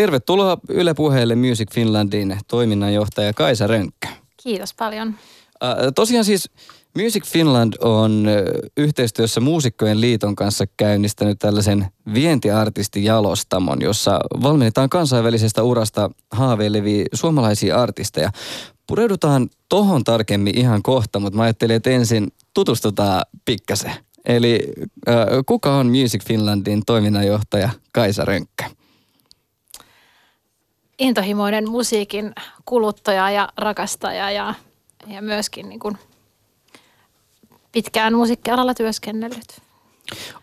tervetuloa Yle Puheelle Music Finlandin toiminnanjohtaja Kaisa Rönkkä. Kiitos paljon. Äh, tosiaan siis Music Finland on yhteistyössä Muusikkojen liiton kanssa käynnistänyt tällaisen vientiartistijalostamon, jossa valmennetaan kansainvälisestä urasta haaveilevia suomalaisia artisteja. Pureudutaan tohon tarkemmin ihan kohta, mutta mä ajattelin, että ensin tutustutaan pikkasen. Eli äh, kuka on Music Finlandin toiminnanjohtaja Kaisa Rönkkä? Intohimoinen musiikin kuluttaja ja rakastaja ja, ja myöskin niin kuin pitkään musiikkialalla työskennellyt.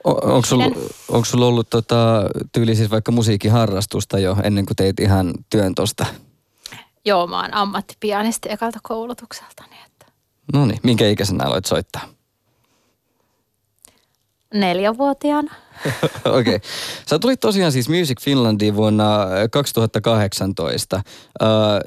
onko sulla, onko sulla ollut tota, tyyli siis vaikka musiikkiharrastusta jo ennen kuin teit ihan työn tosta? Joo, mä oon ammattipianisti ekalta koulutukselta. Että... No niin, minkä ikäisenä aloit soittaa? Neljävuotiaana. Okei. Okay. Sä tulit tosiaan siis Music Finlandiin vuonna 2018. Äh,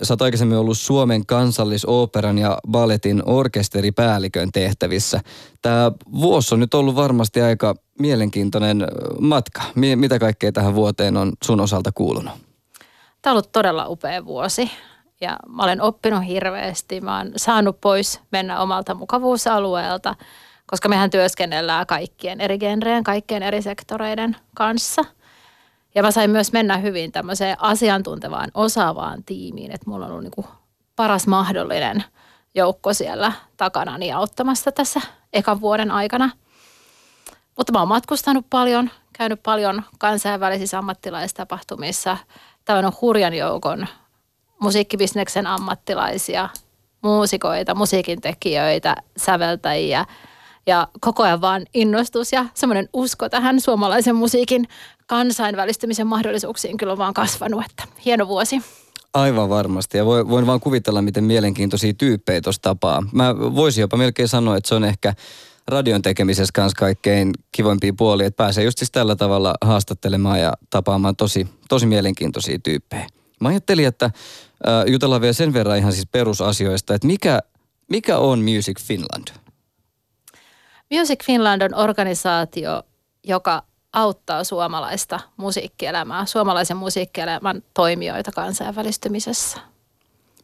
sä oot aikaisemmin ollut Suomen kansallisoperan ja balletin orkesteripäällikön tehtävissä. Tämä vuosi on nyt ollut varmasti aika mielenkiintoinen matka. Mitä kaikkea tähän vuoteen on sun osalta kuulunut? Tämä on ollut todella upea vuosi ja mä olen oppinut hirveästi. Mä oon saanut pois mennä omalta mukavuusalueelta – koska mehän työskennellään kaikkien eri genreen, kaikkien eri sektoreiden kanssa. Ja mä sain myös mennä hyvin tämmöiseen asiantuntevaan, osaavaan tiimiin, että mulla on ollut niin paras mahdollinen joukko siellä takana niin auttamassa tässä ekan vuoden aikana. Mutta mä oon matkustanut paljon, käynyt paljon kansainvälisissä ammattilaistapahtumissa. On hurjan joukon musiikkibisneksen ammattilaisia, muusikoita, musiikin tekijöitä, säveltäjiä – ja koko ajan vaan innostus ja semmoinen usko tähän suomalaisen musiikin kansainvälistymisen mahdollisuuksiin kyllä on vaan kasvanut, että hieno vuosi. Aivan varmasti ja voin vaan kuvitella, miten mielenkiintoisia tyyppejä tuossa tapaa. Mä voisin jopa melkein sanoa, että se on ehkä radion tekemisessä kanssa kaikkein kivoimpia puolia, että pääsee just siis tällä tavalla haastattelemaan ja tapaamaan tosi, tosi mielenkiintoisia tyyppejä. Mä ajattelin, että äh, jutellaan vielä sen verran ihan siis perusasioista, että mikä, mikä on Music Finland? Music Finland on organisaatio, joka auttaa suomalaista musiikkielämää, suomalaisen musiikkielämän toimijoita kansainvälistymisessä.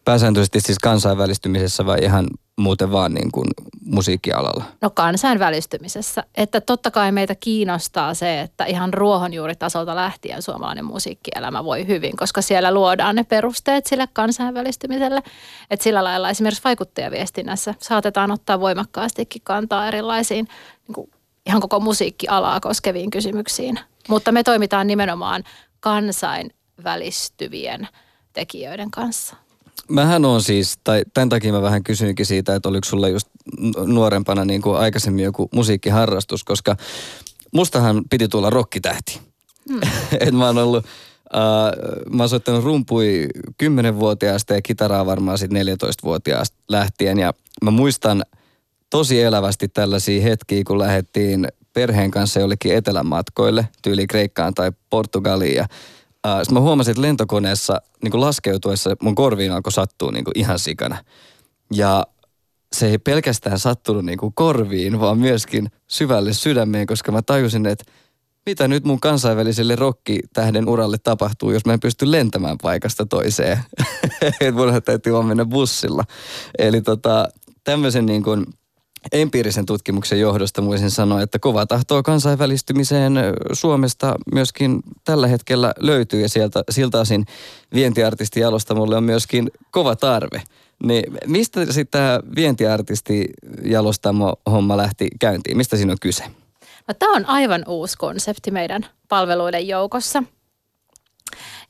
Pääsääntöisesti siis kansainvälistymisessä vai ihan muuten vaan niin kuin musiikkialalla? No kansainvälistymisessä. Että totta kai meitä kiinnostaa se, että ihan ruohonjuuritasolta lähtien suomalainen musiikkielämä voi hyvin, koska siellä luodaan ne perusteet sille kansainvälistymiselle. Että sillä lailla esimerkiksi vaikuttajaviestinnässä saatetaan ottaa voimakkaastikin kantaa erilaisiin niin kuin ihan koko musiikkialaa koskeviin kysymyksiin. Mutta me toimitaan nimenomaan kansainvälistyvien tekijöiden kanssa. Mähän on siis, tai tämän takia mä vähän kysyinkin siitä, että oliko sulla just nuorempana niin kuin aikaisemmin joku musiikkiharrastus, koska mustahan piti tulla rokkitähti. Hmm. Et mä oon ollut, uh, mä oon soittanut rumpui 10-vuotiaasta ja kitaraa varmaan sitten 14-vuotiaasta lähtien. Ja mä muistan tosi elävästi tällaisia hetkiä, kun lähdettiin perheen kanssa jollekin etelämatkoille, tyyli Kreikkaan tai Portugaliin. Ja Äh, sitten mä huomasin, että lentokoneessa niin kuin laskeutuessa mun korviin alkoi sattua niin kuin ihan sikana. Ja se ei pelkästään sattunut niin kuin korviin, vaan myöskin syvälle sydämeen, koska mä tajusin, että mitä nyt mun kansainväliselle rokkitähden uralle tapahtuu, jos mä en pysty lentämään paikasta toiseen. että täytyy vaan mennä bussilla. Eli tota, tämmöisen niin kuin empiirisen tutkimuksen johdosta voisin sanoa, että kova tahtoa kansainvälistymiseen Suomesta myöskin tällä hetkellä löytyy ja sieltä, siltä osin vientiartisti jalostamolle on myöskin kova tarve. Niin mistä tämä vientiartisti jalostamo homma lähti käyntiin? Mistä siinä on kyse? No, tämä on aivan uusi konsepti meidän palveluiden joukossa.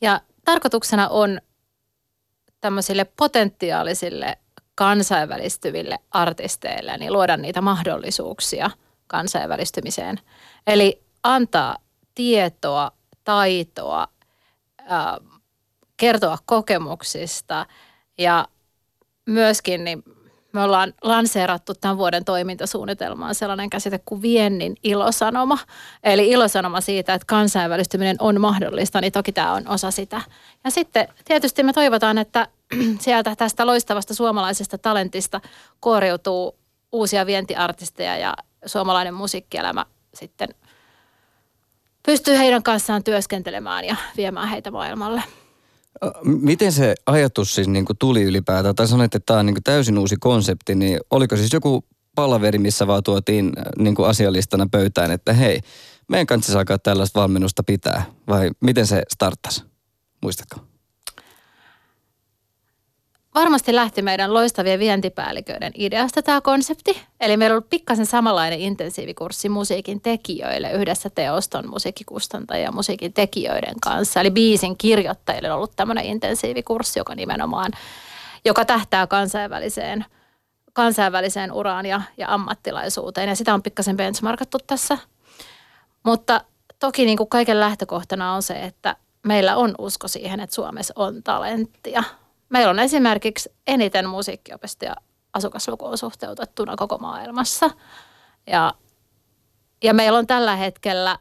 Ja tarkoituksena on tämmöisille potentiaalisille kansainvälistyville artisteille, niin luoda niitä mahdollisuuksia kansainvälistymiseen. Eli antaa tietoa, taitoa, kertoa kokemuksista ja myöskin niin me ollaan lanseerattu tämän vuoden toimintasuunnitelmaan sellainen käsite kuin viennin ilosanoma. Eli ilosanoma siitä, että kansainvälistyminen on mahdollista, niin toki tämä on osa sitä. Ja sitten tietysti me toivotaan, että sieltä tästä loistavasta suomalaisesta talentista kuoriutuu uusia vientiartisteja ja suomalainen musiikkielämä sitten pystyy heidän kanssaan työskentelemään ja viemään heitä maailmalle. Miten se ajatus siis niin kuin tuli ylipäätään? Tai sanoit, että tämä on niin kuin täysin uusi konsepti, niin oliko siis joku palaveri, missä vaan tuotiin niin kuin asialistana pöytään, että hei, meidän kanssa saakaa tällaista valmennusta pitää? Vai miten se starttasi? Muistatko? Varmasti lähti meidän loistavien vientipäälliköiden ideasta tämä konsepti. Eli meillä on ollut pikkasen samanlainen intensiivikurssi musiikin tekijöille yhdessä teoston musiikkikustantajien ja musiikin tekijöiden kanssa. Eli biisin kirjoittajille on ollut tämmöinen intensiivikurssi, joka nimenomaan, joka tähtää kansainväliseen, kansainväliseen uraan ja, ja ammattilaisuuteen. Ja sitä on pikkasen benchmarkattu tässä. Mutta toki niin kuin kaiken lähtökohtana on se, että meillä on usko siihen, että Suomessa on talenttia – Meillä on esimerkiksi eniten musiikkiopistoja asukaslukuun suhteutettuna koko maailmassa. Ja, ja meillä on tällä hetkellä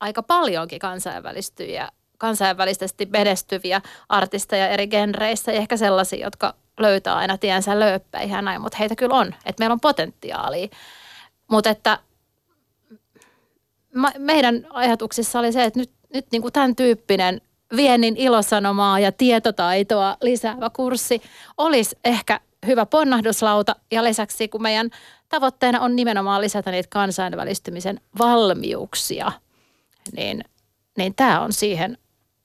aika paljonkin kansainvälistyviä, kansainvälisesti menestyviä artisteja eri genreissä ja ehkä sellaisia, jotka löytää aina tiensä lööppäihin näin, mutta heitä kyllä on, että meillä on potentiaalia. Mutta että meidän ajatuksissa oli se, että nyt, nyt niin kuin tämän tyyppinen viennin ilosanomaa ja tietotaitoa lisäävä kurssi olisi ehkä hyvä ponnahduslauta ja lisäksi kun meidän tavoitteena on nimenomaan lisätä niitä kansainvälistymisen valmiuksia, niin, niin tämä on siihen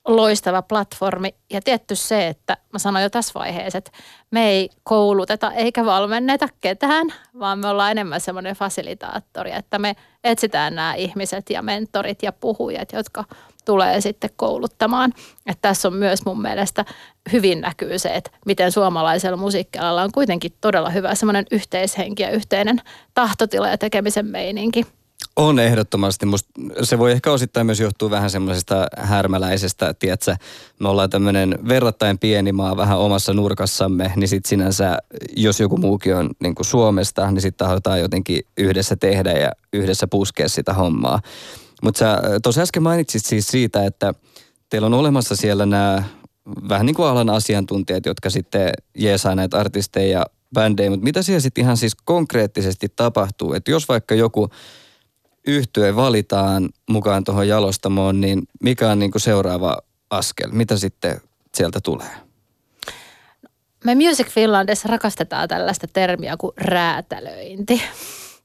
loistava platformi. Ja tietty se, että mä sanoin jo tässä vaiheessa, että me ei kouluteta eikä valmenneta ketään, vaan me ollaan enemmän semmoinen fasilitaattori, että me etsitään nämä ihmiset ja mentorit ja puhujat, jotka tulee sitten kouluttamaan. Että tässä on myös mun mielestä hyvin näkyy se, että miten suomalaisella musiikkialalla on kuitenkin todella hyvä semmoinen yhteishenki ja yhteinen tahtotila ja tekemisen meininki. On ehdottomasti. Musta se voi ehkä osittain myös johtua vähän semmoisesta härmäläisestä, tiedätkö, me ollaan tämmöinen verrattain pieni maa vähän omassa nurkassamme, niin sitten sinänsä, jos joku muukin on niin Suomesta, niin sitten tahdotaan jotenkin yhdessä tehdä ja yhdessä puskea sitä hommaa. Mutta sä tuossa äsken mainitsit siis siitä, että teillä on olemassa siellä nämä vähän niin kuin alan asiantuntijat, jotka sitten jeesaa näitä artisteja ja bändejä, mutta mitä siellä sitten ihan siis konkreettisesti tapahtuu? Että jos vaikka joku yhtye valitaan mukaan tuohon jalostamoon, niin mikä on niin kuin seuraava askel? Mitä sitten sieltä tulee? Me Music Finlandissa rakastetaan tällaista termiä kuin räätälöinti.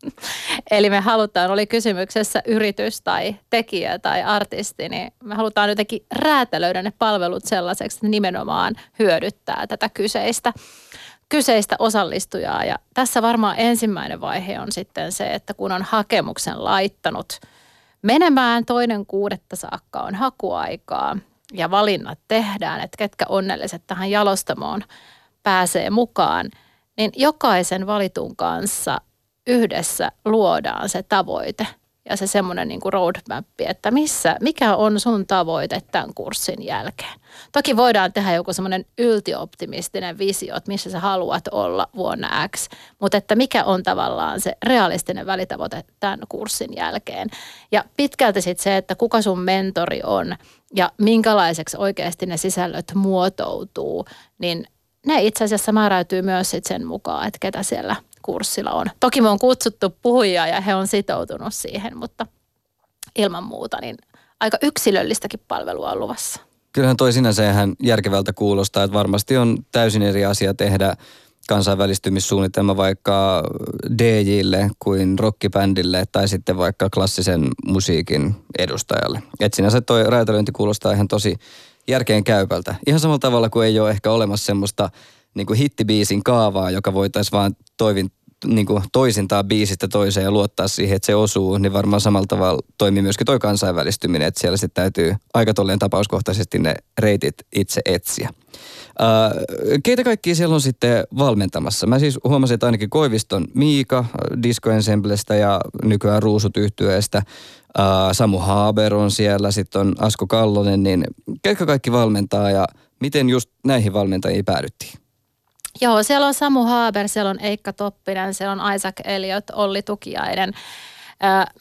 Eli me halutaan, oli kysymyksessä yritys tai tekijä tai artisti, niin me halutaan jotenkin räätälöidä ne palvelut sellaiseksi, että nimenomaan hyödyttää tätä kyseistä, kyseistä osallistujaa. Ja tässä varmaan ensimmäinen vaihe on sitten se, että kun on hakemuksen laittanut menemään, toinen kuudetta saakka on hakuaikaa ja valinnat tehdään, että ketkä onnelliset tähän jalostamoon pääsee mukaan, niin jokaisen valitun kanssa yhdessä luodaan se tavoite ja se semmoinen niin roadmap, että missä, mikä on sun tavoite tämän kurssin jälkeen. Toki voidaan tehdä joku semmoinen yltioptimistinen visio, että missä sä haluat olla vuonna X, mutta että mikä on tavallaan se realistinen välitavoite tämän kurssin jälkeen. Ja pitkälti sitten se, että kuka sun mentori on ja minkälaiseksi oikeasti ne sisällöt muotoutuu, niin ne itse asiassa määräytyy myös sit sen mukaan, että ketä siellä kurssilla on. Toki me on kutsuttu puhujia ja he on sitoutunut siihen, mutta ilman muuta niin aika yksilöllistäkin palvelua on luvassa. Kyllähän toi sinänsä ihan järkevältä kuulostaa, että varmasti on täysin eri asia tehdä kansainvälistymissuunnitelma vaikka DJille kuin rockibändille tai sitten vaikka klassisen musiikin edustajalle. Et sinänsä toi räätälöinti kuulostaa ihan tosi järkeen käypältä. Ihan samalla tavalla kuin ei ole ehkä olemassa semmoista niin kuin hittibiisin kaavaa, joka voitaisiin vaan toivin, niin kuin toisintaa biisistä toiseen ja luottaa siihen, että se osuu, niin varmaan samalla tavalla toimii myöskin toi kansainvälistyminen, että siellä sitten täytyy aika tolleen tapauskohtaisesti ne reitit itse etsiä. Uh, keitä kaikki siellä on sitten valmentamassa? Mä siis huomasin, että ainakin Koiviston Miika Disco Ensemblestä ja nykyään Ruusut yhtyeestä. Uh, Samu Haaber on siellä, sitten on Asko Kallonen, niin ketkä kaikki valmentaa ja miten just näihin valmentajiin päädyttiin? Joo, siellä on Samu Haaber, siellä on Eikka Toppinen, siellä on Isaac Elliot, Olli Tukiainen.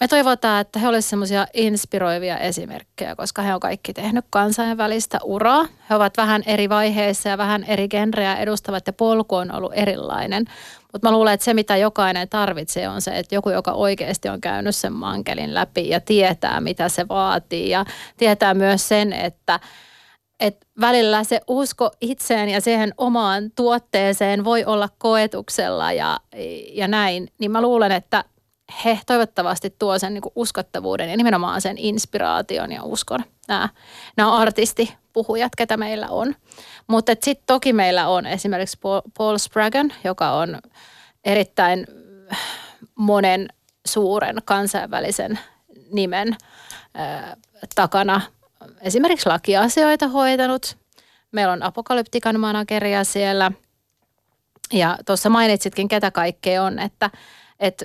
Me toivotaan, että he olisivat semmoisia inspiroivia esimerkkejä, koska he on kaikki tehnyt kansainvälistä uraa. He ovat vähän eri vaiheissa ja vähän eri genrejä edustavat ja polku on ollut erilainen. Mutta mä luulen, että se mitä jokainen tarvitsee on se, että joku, joka oikeasti on käynyt sen mankelin läpi ja tietää mitä se vaatii ja tietää myös sen, että – että välillä se usko itseen ja siihen omaan tuotteeseen voi olla koetuksella ja, ja näin, niin mä luulen, että he toivottavasti tuo sen niin uskottavuuden ja nimenomaan sen inspiraation ja uskon. Nämä, nämä artistipuhujat, ketä meillä on. Mutta sitten toki meillä on esimerkiksi Paul Spragan, joka on erittäin monen suuren kansainvälisen nimen äh, takana esimerkiksi lakiasioita hoitanut. Meillä on apokalyptikan manageria siellä. Ja tuossa mainitsitkin, ketä kaikkea on, että, että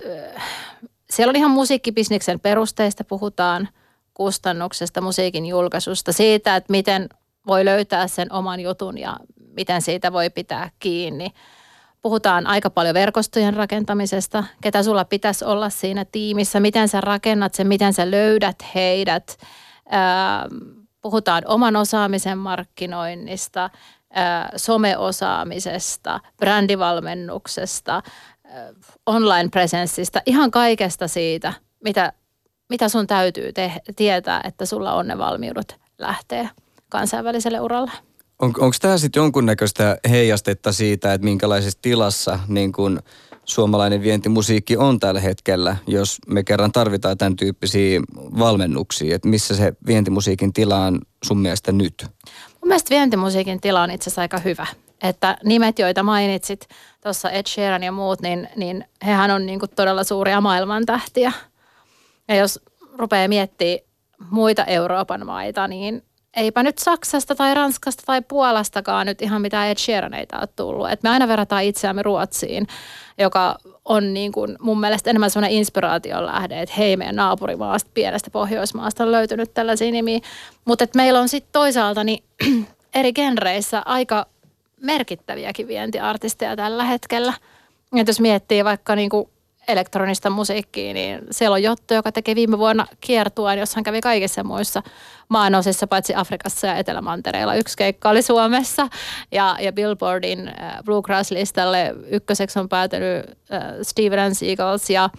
siellä on ihan musiikkibisniksen perusteista puhutaan, kustannuksesta, musiikin julkaisusta, siitä, että miten voi löytää sen oman jutun ja miten siitä voi pitää kiinni. Puhutaan aika paljon verkostojen rakentamisesta, ketä sulla pitäisi olla siinä tiimissä, miten sä rakennat sen, miten sä löydät heidät. Puhutaan oman osaamisen markkinoinnista, someosaamisesta, brändivalmennuksesta, online-presenssistä, ihan kaikesta siitä, mitä, mitä sun täytyy te- tietää, että sulla on ne valmiudet lähteä kansainväliselle uralle. On, Onko tämä sitten jonkunnäköistä heijastetta siitä, että minkälaisessa tilassa niin kun suomalainen vientimusiikki on tällä hetkellä, jos me kerran tarvitaan tämän tyyppisiä valmennuksia, että missä se vientimusiikin tila on sun mielestä nyt? Mun mielestä vientimusiikin tila on itse asiassa aika hyvä. Että nimet, joita mainitsit, tuossa Ed Sheeran ja muut, niin, niin hehän on niin kuin todella suuria maailmantähtiä. Ja jos rupeaa miettimään muita Euroopan maita, niin eipä nyt Saksasta tai Ranskasta tai Puolastakaan nyt ihan mitään Ed Sheeraneita ole tullut. Et me aina verrataan itseämme Ruotsiin, joka on niin kuin mun mielestä enemmän sellainen inspiraation lähde, että hei meidän naapurimaasta, pienestä Pohjoismaasta on löytynyt tällaisia nimiä. Mutta meillä on sitten toisaalta niin eri genreissä aika merkittäviäkin vientiartisteja tällä hetkellä. Et jos miettii vaikka niin kuin elektronista musiikkia, niin siellä on Jotto, joka teki viime vuonna kiertueen, jossa hän kävi kaikissa muissa maanosissa, paitsi Afrikassa ja Etelämantereella. Yksi keikka oli Suomessa ja, ja Billboardin äh, Bluegrass-listalle ykköseksi on päätynyt äh, Steven Seagulls ja,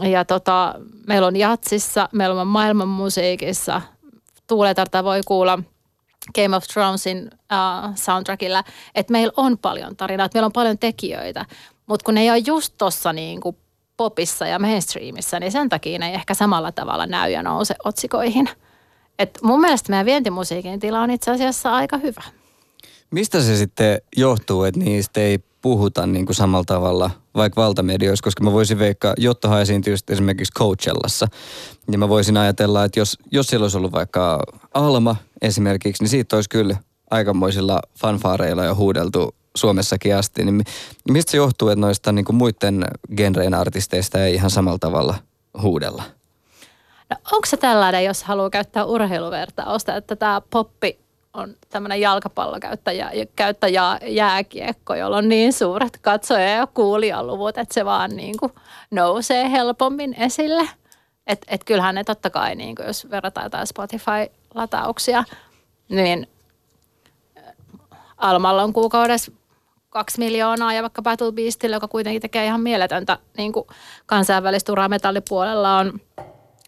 ja tota, meillä on jatsissa, meillä on maailman musiikissa. Tuuletarta voi kuulla Game of Thronesin uh, soundtrackilla, että meillä on paljon tarinaa, että meillä on paljon tekijöitä, mutta kun ne ei ole just tuossa niin kuin popissa ja mainstreamissa, niin sen takia ne ei ehkä samalla tavalla näy ja nouse otsikoihin. Et mun mielestä meidän vientimusiikin tila on itse asiassa aika hyvä. Mistä se sitten johtuu, että niistä ei puhuta niin kuin samalla tavalla vaikka valtamedioissa, koska mä voisin veikkaa, Jottohan esiintyy esimerkiksi Coachellassa, niin mä voisin ajatella, että jos, jos siellä olisi ollut vaikka Alma esimerkiksi, niin siitä olisi kyllä aikamoisilla fanfaareilla jo huudeltu Suomessakin asti. Niin mistä se johtuu, että noista niin kuin muiden genrein artisteista ei ihan samalla tavalla huudella? No, onko se tällainen, jos haluaa käyttää urheiluvertausta, että tämä poppi on tämmöinen jalkapallokäyttäjä käyttäjä jääkiekko, jolla on niin suuret katsoja- ja kuulijaluvut, että se vaan niin kuin nousee helpommin esille. Että et kyllähän ne totta kai, niin kuin jos verrataan jotain Spotify-latauksia, niin Almalla on kuukaudessa kaksi miljoonaa ja vaikka Battle Beastille, joka kuitenkin tekee ihan mieletöntä niin kuin kansainvälistä uraa metallipuolella on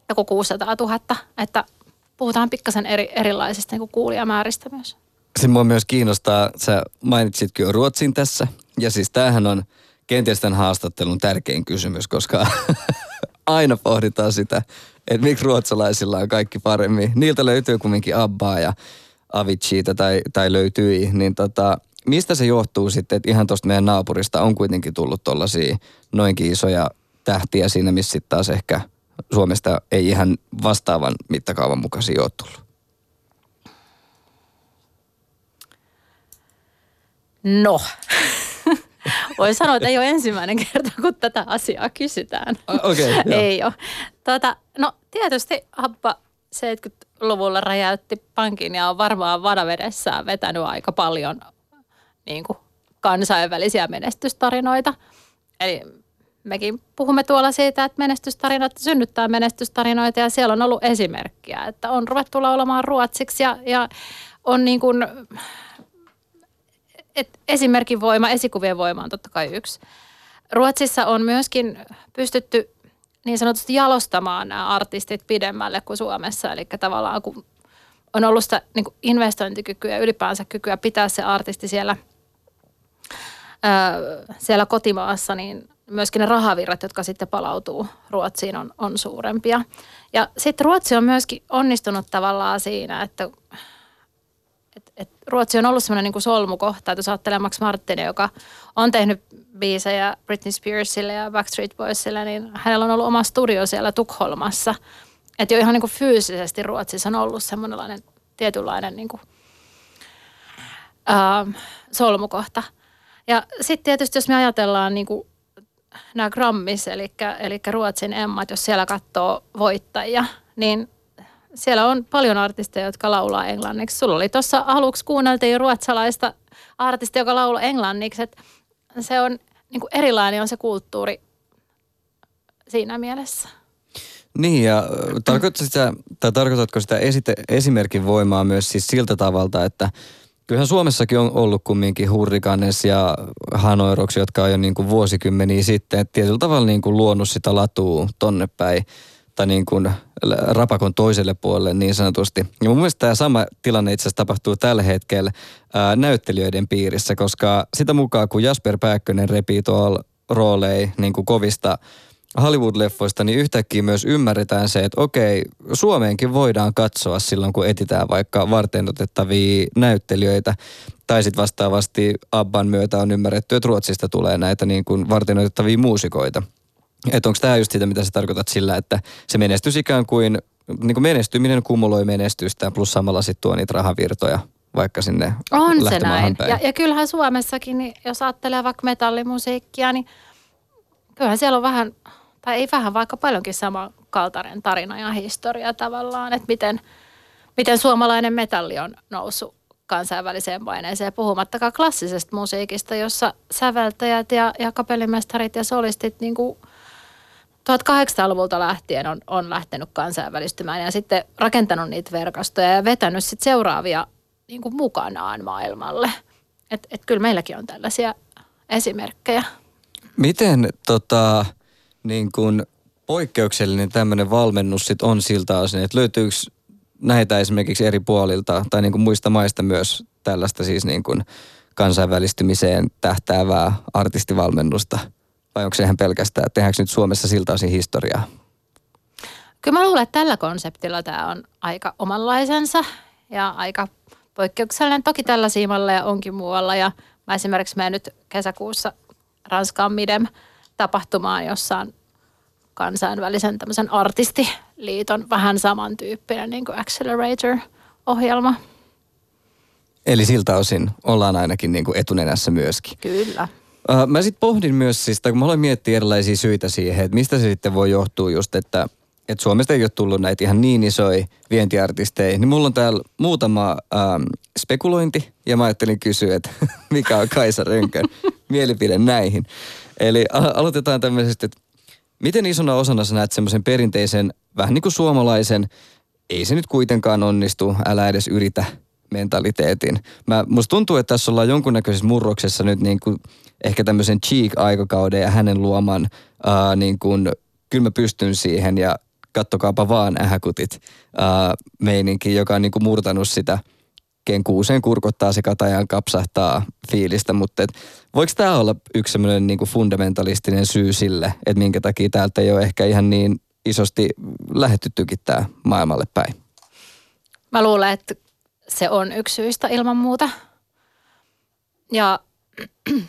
joku 600 000, että puhutaan pikkasen eri, erilaisista niin kuin kuulijamääristä myös. Se mua myös kiinnostaa, sä mainitsitkin jo Ruotsin tässä, ja siis tämähän on kenties tämän haastattelun tärkein kysymys, koska aina pohditaan sitä, että miksi ruotsalaisilla on kaikki paremmin. Niiltä löytyy kumminkin Abbaa ja Aviciita tai, tai löytyi, niin tota, mistä se johtuu sitten, että ihan tuosta meidän naapurista on kuitenkin tullut tuollaisia noinkin isoja tähtiä siinä, missä sitten taas ehkä Suomesta ei ihan vastaavan mittakaavan mukaisia ole tullut? No, voi sanoa, että ei ole ensimmäinen kerta, kun tätä asiaa kysytään. Okei, okay, Ei ole. Tuota, no tietysti Abba 70-luvulla räjäytti pankin ja on varmaan vanavedessään vetänyt aika paljon niin kuin kansainvälisiä menestystarinoita. Eli mekin puhumme tuolla siitä, että menestystarinat synnyttää menestystarinoita ja siellä on ollut esimerkkiä, että on ruvettu laulamaan ruotsiksi ja, ja on niin kuin, et esimerkin voima, esikuvien voima on totta kai yksi. Ruotsissa on myöskin pystytty niin sanotusti jalostamaan nämä artistit pidemmälle kuin Suomessa, eli tavallaan kun on ollut sitä niin investointikykyä ja ylipäänsä kykyä pitää se artisti siellä, siellä kotimaassa, niin myöskin ne rahavirrat, jotka sitten palautuu Ruotsiin, on, on suurempia. Ja sitten Ruotsi on myöskin onnistunut tavallaan siinä, että et, et Ruotsi on ollut semmoinen niin solmukohta, että jos ajattelee Max Martin, joka on tehnyt biisejä Britney Spearsille ja Backstreet Boysille, niin hänellä on ollut oma studio siellä Tukholmassa. Että jo ihan niin kuin fyysisesti Ruotsissa on ollut semmoinen tietynlainen kuin, ää, solmukohta. Ja sitten tietysti jos me ajatellaan niin kuin nämä Grammis, eli, eli Ruotsin emmat, jos siellä katsoo voittajia, niin siellä on paljon artisteja, jotka laulaa englanniksi. Sulla oli tuossa aluksi kuunneltiin ruotsalaista artistia, joka laulaa englanniksi. Että se on niin kuin erilainen on se kulttuuri siinä mielessä. Niin ja tarkoitatko sitä, tai tarkoitatko sitä esite, esimerkin voimaa myös siis siltä tavalta, että kyllähän Suomessakin on ollut kumminkin Hurrikanes ja Hanoiroksi, jotka on jo niin kuin vuosikymmeniä sitten, tietyllä tavalla niin kuin luonut sitä latua tonne päin tai niin kuin rapakon toiselle puolelle niin sanotusti. Ja mun mielestä tämä sama tilanne itse asiassa tapahtuu tällä hetkellä ää, näyttelijöiden piirissä, koska sitä mukaan kun Jasper Pääkkönen repii tuolla roolei niin kuin kovista Hollywood-leffoista, niin yhtäkkiä myös ymmärretään se, että okei, Suomeenkin voidaan katsoa silloin, kun etitään vaikka varteenotettavia näyttelijöitä. Tai sitten vastaavasti Abban myötä on ymmärretty, että Ruotsista tulee näitä niin kuin varteenotettavia muusikoita. Että onko tämä just sitä, mitä sä tarkoitat sillä, että se menestys ikään kuin, niin kuin menestyminen kumuloi menestystä plus samalla sitten tuo niitä rahavirtoja vaikka sinne On se näin. Päin. Ja, ja kyllähän Suomessakin, niin jos ajattelee vaikka metallimusiikkia, niin kyllähän siellä on vähän, tai ei vähän, vaikka paljonkin samankaltainen tarina ja historia tavallaan, että miten, miten suomalainen metalli on noussut kansainväliseen paineeseen, puhumattakaan klassisesta musiikista, jossa säveltäjät ja, ja kapellimestarit ja solistit niin kuin – 1800-luvulta lähtien on, on lähtenyt kansainvälistymään ja sitten rakentanut niitä verkostoja ja vetänyt sitten seuraavia niin kuin mukanaan maailmalle. Että et kyllä meilläkin on tällaisia esimerkkejä. Miten tota, niin kuin poikkeuksellinen tämmöinen valmennus sit on siltä osin, että löytyykö näitä esimerkiksi eri puolilta tai niin kuin muista maista myös tällaista siis niin kuin kansainvälistymiseen tähtäävää artistivalmennusta – vai onko se ihan pelkästään, tehdäänkö nyt Suomessa siltä osin historiaa? Kyllä mä luulen, että tällä konseptilla tämä on aika omanlaisensa ja aika poikkeuksellinen. Toki tällaisia malleja onkin muualla ja mä esimerkiksi menen nyt kesäkuussa Ranskaan Midem tapahtumaan, jossa on kansainvälisen tämmöisen artistiliiton vähän samantyyppinen niin kuin Accelerator-ohjelma. Eli siltä osin ollaan ainakin niin kuin etunenässä myöskin. Kyllä. Mä sitten pohdin myös siis, kun mä aloin miettiä erilaisia syitä siihen, että mistä se sitten voi johtua just, että, että Suomesta ei ole tullut näitä ihan niin isoja vientiartisteja, niin mulla on täällä muutama ähm, spekulointi ja mä ajattelin kysyä, että mikä on Kaisa Rönkön mielipide näihin. Eli aloitetaan tämmöisestä, että miten isona osana sä näet semmoisen perinteisen, vähän niin kuin suomalaisen, ei se nyt kuitenkaan onnistu, älä edes yritä mentaliteetin. Mä, musta tuntuu, että tässä ollaan jonkunnäköisessä murroksessa nyt niin kuin ehkä tämmöisen Cheek-aikakauden ja hänen luoman uh, niin kuin, kyllä mä pystyn siihen ja kattokaapa vaan ähäkutit uh, meininki, joka on niin kuin murtanut sitä kenkuuseen kurkottaa se katajan kapsahtaa fiilistä, mutta et, voiko tämä olla yksi semmoinen niin fundamentalistinen syy sille, että minkä takia täältä ei ole ehkä ihan niin isosti lähetyttykin tämä maailmalle päin? Mä luulen, että se on yksi syistä ilman muuta. Ja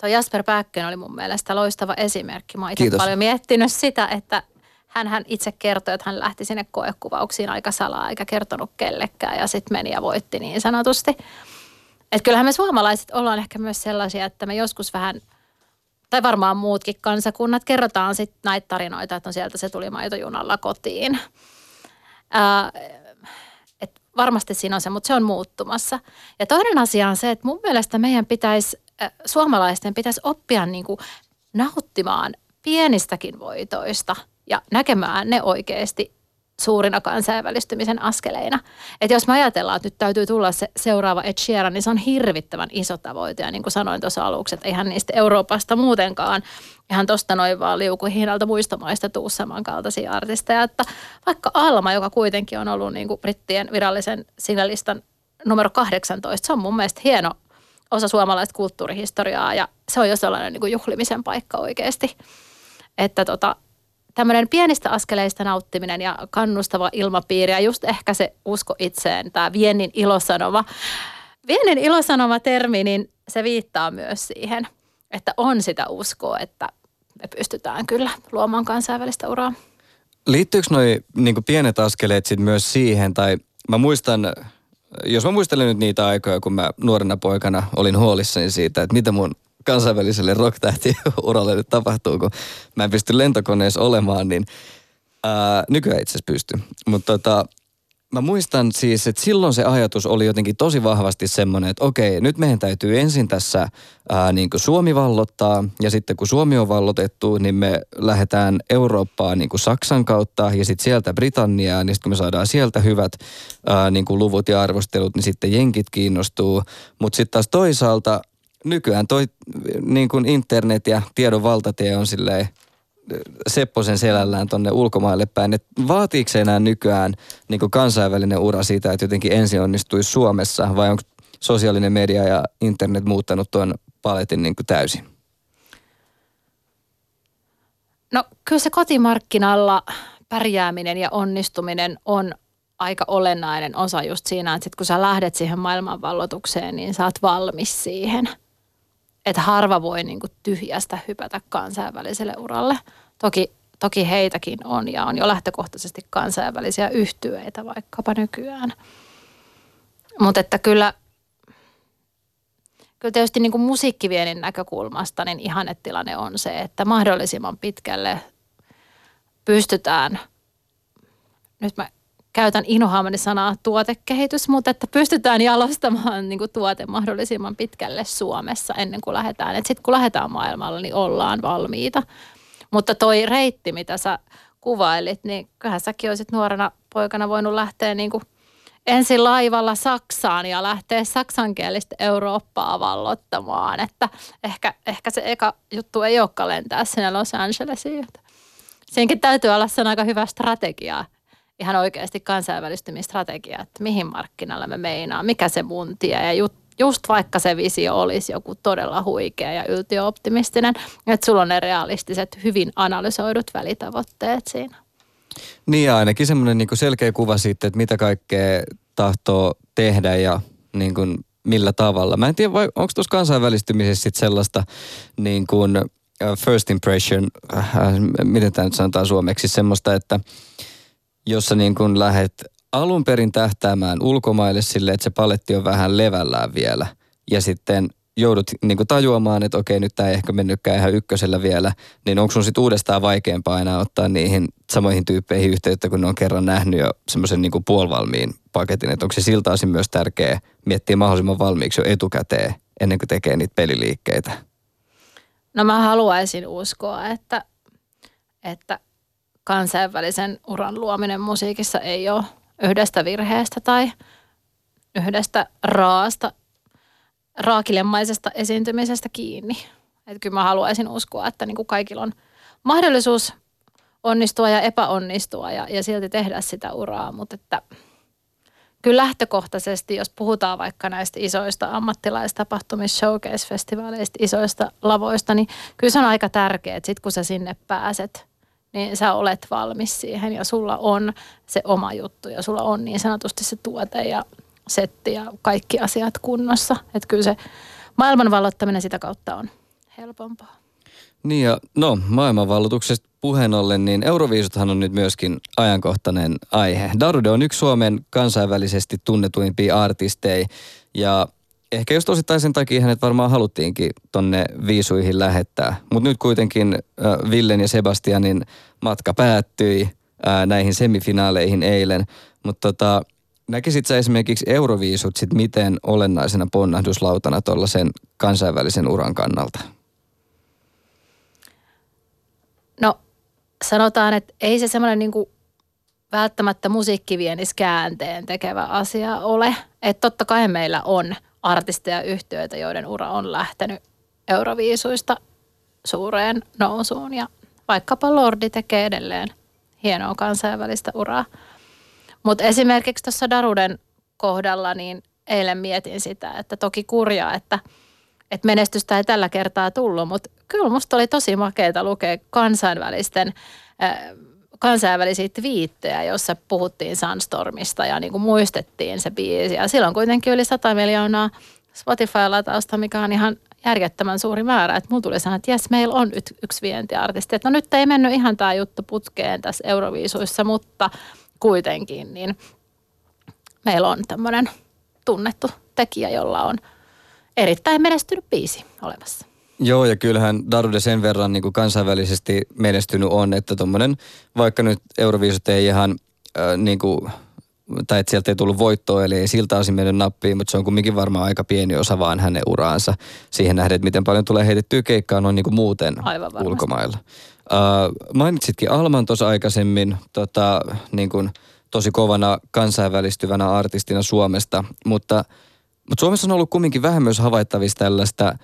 tuo Jasper Pääkkönen oli mun mielestä loistava esimerkki. Mä itse paljon miettinyt sitä, että hän, hän itse kertoi, että hän lähti sinne koekuvauksiin aika salaa eikä kertonut kellekään ja sitten meni ja voitti niin sanotusti. Että kyllähän me suomalaiset ollaan ehkä myös sellaisia, että me joskus vähän, tai varmaan muutkin kansakunnat, kerrotaan sitten näitä tarinoita, että no sieltä se tuli maitojunalla kotiin. Ää, et varmasti siinä on se, mutta se on muuttumassa. Ja toinen asia on se, että mun mielestä meidän pitäisi suomalaisten pitäisi oppia niin kuin nauttimaan pienistäkin voitoista ja näkemään ne oikeasti suurina kansainvälistymisen askeleina. Että jos me ajatellaan, että nyt täytyy tulla se seuraava Ed Sheeran, niin se on hirvittävän iso tavoite. Ja niin kuin sanoin tuossa aluksi, että eihän niistä Euroopasta muutenkaan ihan tuosta noin vaan liukuhihnalta muista maista tuu samankaltaisia artisteja. Että vaikka Alma, joka kuitenkin on ollut niin kuin brittien virallisen sinälistan numero 18, se on mun mielestä hieno osa suomalaista kulttuurihistoriaa ja se on jo sellainen niin kuin juhlimisen paikka oikeasti. Että tota, tämmöinen pienistä askeleista nauttiminen ja kannustava ilmapiiri ja just ehkä se usko itseen, tämä viennin ilosanoma. Viennin ilosanoma-termi, niin se viittaa myös siihen, että on sitä uskoa, että me pystytään kyllä luomaan kansainvälistä uraa. Liittyykö noi niin pienet askeleet sitten myös siihen, tai mä muistan, jos mä muistelen nyt niitä aikoja, kun mä nuorena poikana olin huolissani siitä, että mitä mun kansainväliselle rocktähtiuralle nyt tapahtuu, kun mä en pysty lentokoneessa olemaan, niin ää, nykyään itse asiassa pysty. Mutta tota, mä muistan siis, että silloin se ajatus oli jotenkin tosi vahvasti semmoinen, että okei, nyt meidän täytyy ensin tässä ää, niin kuin Suomi vallottaa ja sitten kun Suomi on vallotettu, niin me lähdetään Eurooppaan niin kuin Saksan kautta ja sitten sieltä Britanniaan, niin sitten kun me saadaan sieltä hyvät ää, niin kuin luvut ja arvostelut, niin sitten jenkit kiinnostuu. Mutta sitten taas toisaalta nykyään toi niin kuin internet ja tiedon valtatie on silleen Sepposen selällään tonne ulkomaille päin. Et vaatiiko se enää nykyään niin kuin kansainvälinen ura siitä, että jotenkin ensin onnistuisi Suomessa vai onko sosiaalinen media ja internet muuttanut tuon paletin niin kuin täysin? No kyllä se kotimarkkinalla pärjääminen ja onnistuminen on aika olennainen osa just siinä, että sit kun sä lähdet siihen maailmanvallotukseen, niin sä oot valmis siihen – että harva voi niin kuin tyhjästä hypätä kansainväliselle uralle. Toki, toki heitäkin on ja on jo lähtökohtaisesti kansainvälisiä yhtyeitä vaikkapa nykyään. Mutta että kyllä, kyllä tietysti niin kuin musiikkiviennin näkökulmasta niin ihannetilanne on se, että mahdollisimman pitkälle pystytään, nyt mä käytän inhoamani sanaa tuotekehitys, mutta että pystytään jalostamaan niin kuin tuote mahdollisimman pitkälle Suomessa ennen kuin lähdetään. Sitten kun lähdetään maailmalla, niin ollaan valmiita. Mutta toi reitti, mitä sä kuvailit, niin kyllähän säkin olisit nuorena poikana voinut lähteä niin kuin ensin laivalla Saksaan ja lähteä saksankielistä Eurooppaa vallottamaan. Että ehkä, ehkä se eka juttu ei olekaan lentää sinne Los Angelesiin. Siinäkin täytyy olla sen aika hyvä strategia, ihan oikeasti kansainvälistymistrategia, että mihin markkinalle me meinaa, mikä se mun tie ja just, just vaikka se visio olisi joku todella huikea ja yltiöoptimistinen, että sulla on ne realistiset, hyvin analysoidut välitavoitteet siinä. Niin ja ainakin semmoinen niin selkeä kuva siitä, että mitä kaikkea tahtoo tehdä ja niin kuin millä tavalla. Mä en tiedä, onko tuossa kansainvälistymisessä sit sellaista niin kuin first impression, äh, miten tämä nyt sanotaan suomeksi, semmoista, että jossa niin kun lähdet alun perin tähtäämään ulkomaille sille, että se paletti on vähän levällään vielä. Ja sitten joudut niin tajuamaan, että okei, nyt tämä ei ehkä mennytkään ihan ykkösellä vielä, niin onko sun sitten uudestaan vaikeampaa enää ottaa niihin samoihin tyyppeihin yhteyttä, kun ne on kerran nähnyt jo semmoisen niin puolivalmiin paketin, että onko se siltä osin myös tärkeää miettiä mahdollisimman valmiiksi jo etukäteen, ennen kuin tekee niitä peliliikkeitä? No mä haluaisin uskoa, että, että kansainvälisen uran luominen musiikissa ei ole yhdestä virheestä tai yhdestä raasta, raakilemaisesta esiintymisestä kiinni. Että kyllä mä haluaisin uskoa, että niin kuin kaikilla on mahdollisuus onnistua ja epäonnistua ja, ja silti tehdä sitä uraa, mutta että kyllä lähtökohtaisesti, jos puhutaan vaikka näistä isoista ammattilaistapahtumista, showcase-festivaaleista, isoista lavoista, niin kyllä se on aika tärkeää, että sit kun sä sinne pääset – niin sä olet valmis siihen ja sulla on se oma juttu ja sulla on niin sanotusti se tuote ja setti ja kaikki asiat kunnossa. Että kyllä se maailman vallottaminen sitä kautta on helpompaa. Niin ja no maailmanvallotuksesta puheen ollen, niin Euroviisuthan on nyt myöskin ajankohtainen aihe. Darude on yksi Suomen kansainvälisesti tunnetuimpia artisteja ja ehkä just osittain sen takia hänet varmaan haluttiinkin tonne viisuihin lähettää. Mutta nyt kuitenkin äh, Villen ja Sebastianin matka päättyi äh, näihin semifinaaleihin eilen. Mutta tota, näkisit sä esimerkiksi Euroviisut sit miten olennaisena ponnahduslautana tuollaisen kansainvälisen uran kannalta? No sanotaan, että ei se semmoinen niinku välttämättä musiikkiviennis käänteen tekevä asia ole. Että totta kai meillä on artisteja yhtiöitä, joiden ura on lähtenyt Euroviisuista suureen nousuun ja vaikkapa Lordi tekee edelleen hienoa kansainvälistä uraa. Mutta esimerkiksi tuossa Daruden kohdalla, niin eilen mietin sitä, että toki kurjaa, että, että menestystä ei tällä kertaa tullut, mutta kyllä musta oli tosi makeita lukea kansainvälisten äh, kansainvälisiä twiittejä, jossa puhuttiin Sunstormista ja niin kuin muistettiin se biisi. Ja silloin kuitenkin yli 100 miljoonaa Spotify-latausta, mikä on ihan järjettömän suuri määrä. Että mulla tuli sanoa, että jes, meillä on nyt yksi vientiartisti. Että no nyt ei mennyt ihan tämä juttu putkeen tässä Euroviisuissa, mutta kuitenkin niin meillä on tämmöinen tunnettu tekijä, jolla on erittäin menestynyt biisi olemassa. Joo, ja kyllähän Darude sen verran niin kuin kansainvälisesti menestynyt on, että tuommoinen, vaikka nyt Euroviisut ei ihan äh, niin kuin, tai että sieltä ei tullut voittoa, eli ei siltä osin mennyt nappiin, mutta se on kumminkin varmaan aika pieni osa vaan hänen uraansa siihen nähden, että miten paljon tulee heitettyä keikkaa noin niin kuin muuten ulkomailla. Uh, mainitsitkin Alman tuossa aikaisemmin tota, niin kuin, tosi kovana kansainvälistyvänä artistina Suomesta, mutta, mutta Suomessa on ollut kumminkin vähän myös havaittavissa tällaista –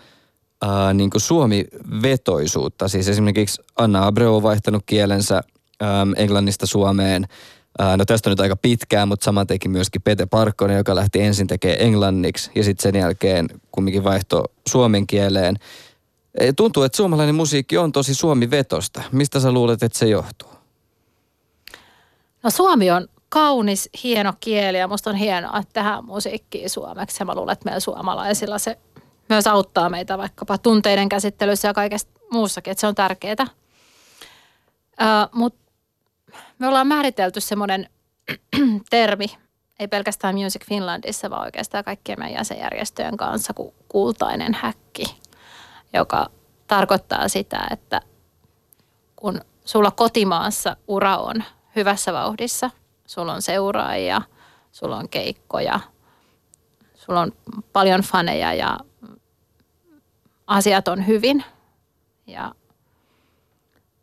äh, niin kuin Suomi-vetoisuutta. Siis esimerkiksi Anna Abreu on vaihtanut kielensä ähm, englannista Suomeen. Äh, no tästä on nyt aika pitkään, mutta sama teki myöskin Pete Parkkonen, joka lähti ensin tekemään englanniksi ja sitten sen jälkeen kumminkin vaihto suomen kieleen. Tuntuu, että suomalainen musiikki on tosi Suomi-vetosta. Mistä sä luulet, että se johtuu? No Suomi on kaunis, hieno kieli ja musta on hienoa, että tehdään musiikkia suomeksi. Ja mä luulen, että meillä suomalaisilla se myös auttaa meitä vaikkapa tunteiden käsittelyssä ja kaikessa muussakin, että se on tärkeää. Mutta me ollaan määritelty semmoinen termi, ei pelkästään Music Finlandissa, vaan oikeastaan kaikkien meidän jäsenjärjestöjen kanssa kuin kultainen häkki, joka tarkoittaa sitä, että kun sulla kotimaassa ura on hyvässä vauhdissa, sulla on seuraajia, sulla on keikkoja, sulla on paljon faneja ja asiat on hyvin ja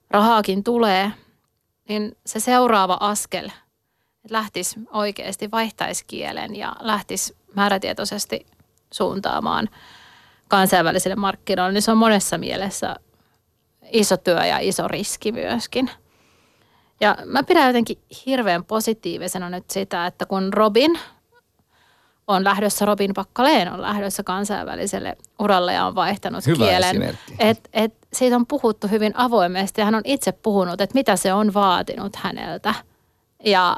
rahaakin tulee, niin se seuraava askel, että lähtisi oikeasti, vaihtaisi kielen ja lähtisi määrätietoisesti suuntaamaan kansainvälisille markkinoille, niin se on monessa mielessä iso työ ja iso riski myöskin. Ja mä pidän jotenkin hirveän positiivisena nyt sitä, että kun Robin – on lähdössä, Robin Pakkaleen on lähdössä kansainväliselle uralle ja on vaihtanut Hyvä kielen. Et, et siitä on puhuttu hyvin avoimesti ja hän on itse puhunut, että mitä se on vaatinut häneltä. Ja,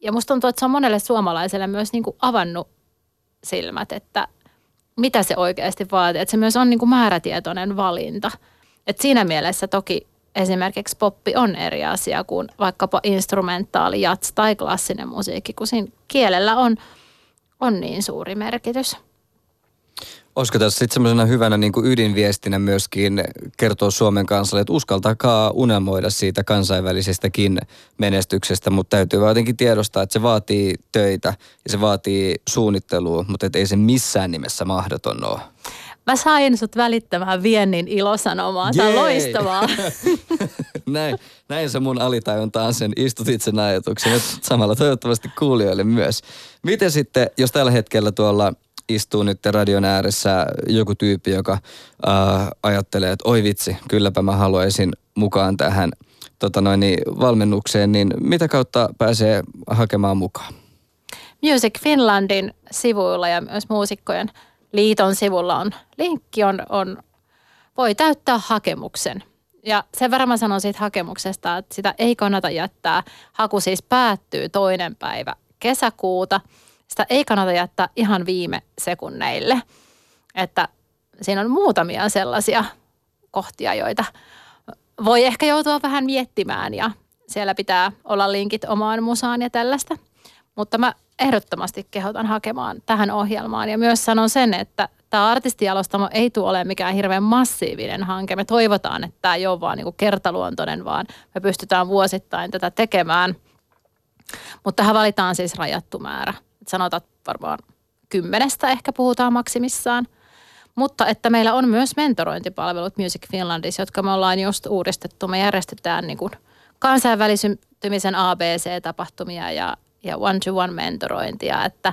ja musta tuntuu, että se on monelle suomalaiselle myös niin kuin avannut silmät, että mitä se oikeasti vaatii. Että se myös on niin kuin määrätietoinen valinta. Et siinä mielessä toki esimerkiksi poppi on eri asia kuin vaikkapa instrumentaali, jats tai klassinen musiikki, kun siinä kielellä on – on niin suuri merkitys. Olisiko tässä sitten semmoisena hyvänä niin kuin ydinviestinä myöskin kertoa Suomen kansalle, että uskaltakaa unelmoida siitä kansainvälisestäkin menestyksestä, mutta täytyy jotenkin tiedostaa, että se vaatii töitä ja se vaatii suunnittelua, mutta ei se missään nimessä mahdoton ole. Mä sain sut välittämään viennin ilosanomaa. Tämä on loistavaa. näin, näin se mun alitajuntaan sen istutit sen ajatuksen. Ja samalla toivottavasti kuulijoille myös. Miten sitten, jos tällä hetkellä tuolla istuu nyt radion ääressä joku tyyppi, joka äh, ajattelee, että oi vitsi, kylläpä mä haluaisin mukaan tähän tota noin, niin, valmennukseen, niin mitä kautta pääsee hakemaan mukaan? Music Finlandin sivuilla ja myös muusikkojen liiton sivulla on linkki, on, on, voi täyttää hakemuksen. Ja sen verran mä sanon siitä hakemuksesta, että sitä ei kannata jättää. Haku siis päättyy toinen päivä kesäkuuta. Sitä ei kannata jättää ihan viime sekunneille. Että siinä on muutamia sellaisia kohtia, joita voi ehkä joutua vähän miettimään ja siellä pitää olla linkit omaan musaan ja tällaista. Mutta mä ehdottomasti kehotan hakemaan tähän ohjelmaan. Ja myös sanon sen, että tämä artistialostamo ei tule olemaan mikään hirveän massiivinen hanke. Me toivotaan, että tämä ei ole vaan niin kertaluontoinen, vaan me pystytään vuosittain tätä tekemään. Mutta tähän valitaan siis rajattu määrä. Sanotaan varmaan kymmenestä ehkä puhutaan maksimissaan. Mutta että meillä on myös mentorointipalvelut Music Finlandissa, jotka me ollaan just uudistettu. Me järjestetään niin kuin kansainvälistymisen ABC-tapahtumia ja, ja one-to-one mentorointia, että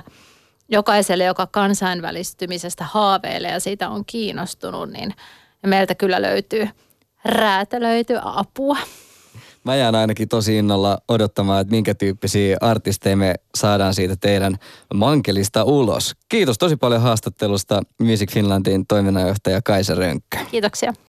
jokaiselle, joka kansainvälistymisestä haaveilee ja siitä on kiinnostunut, niin meiltä kyllä löytyy räätälöity apua. Mä jään ainakin tosi innolla odottamaan, että minkä tyyppisiä artisteja me saadaan siitä teidän mankelista ulos. Kiitos tosi paljon haastattelusta Music Finlandin toiminnanjohtaja Kaisa Rönkkö. Kiitoksia.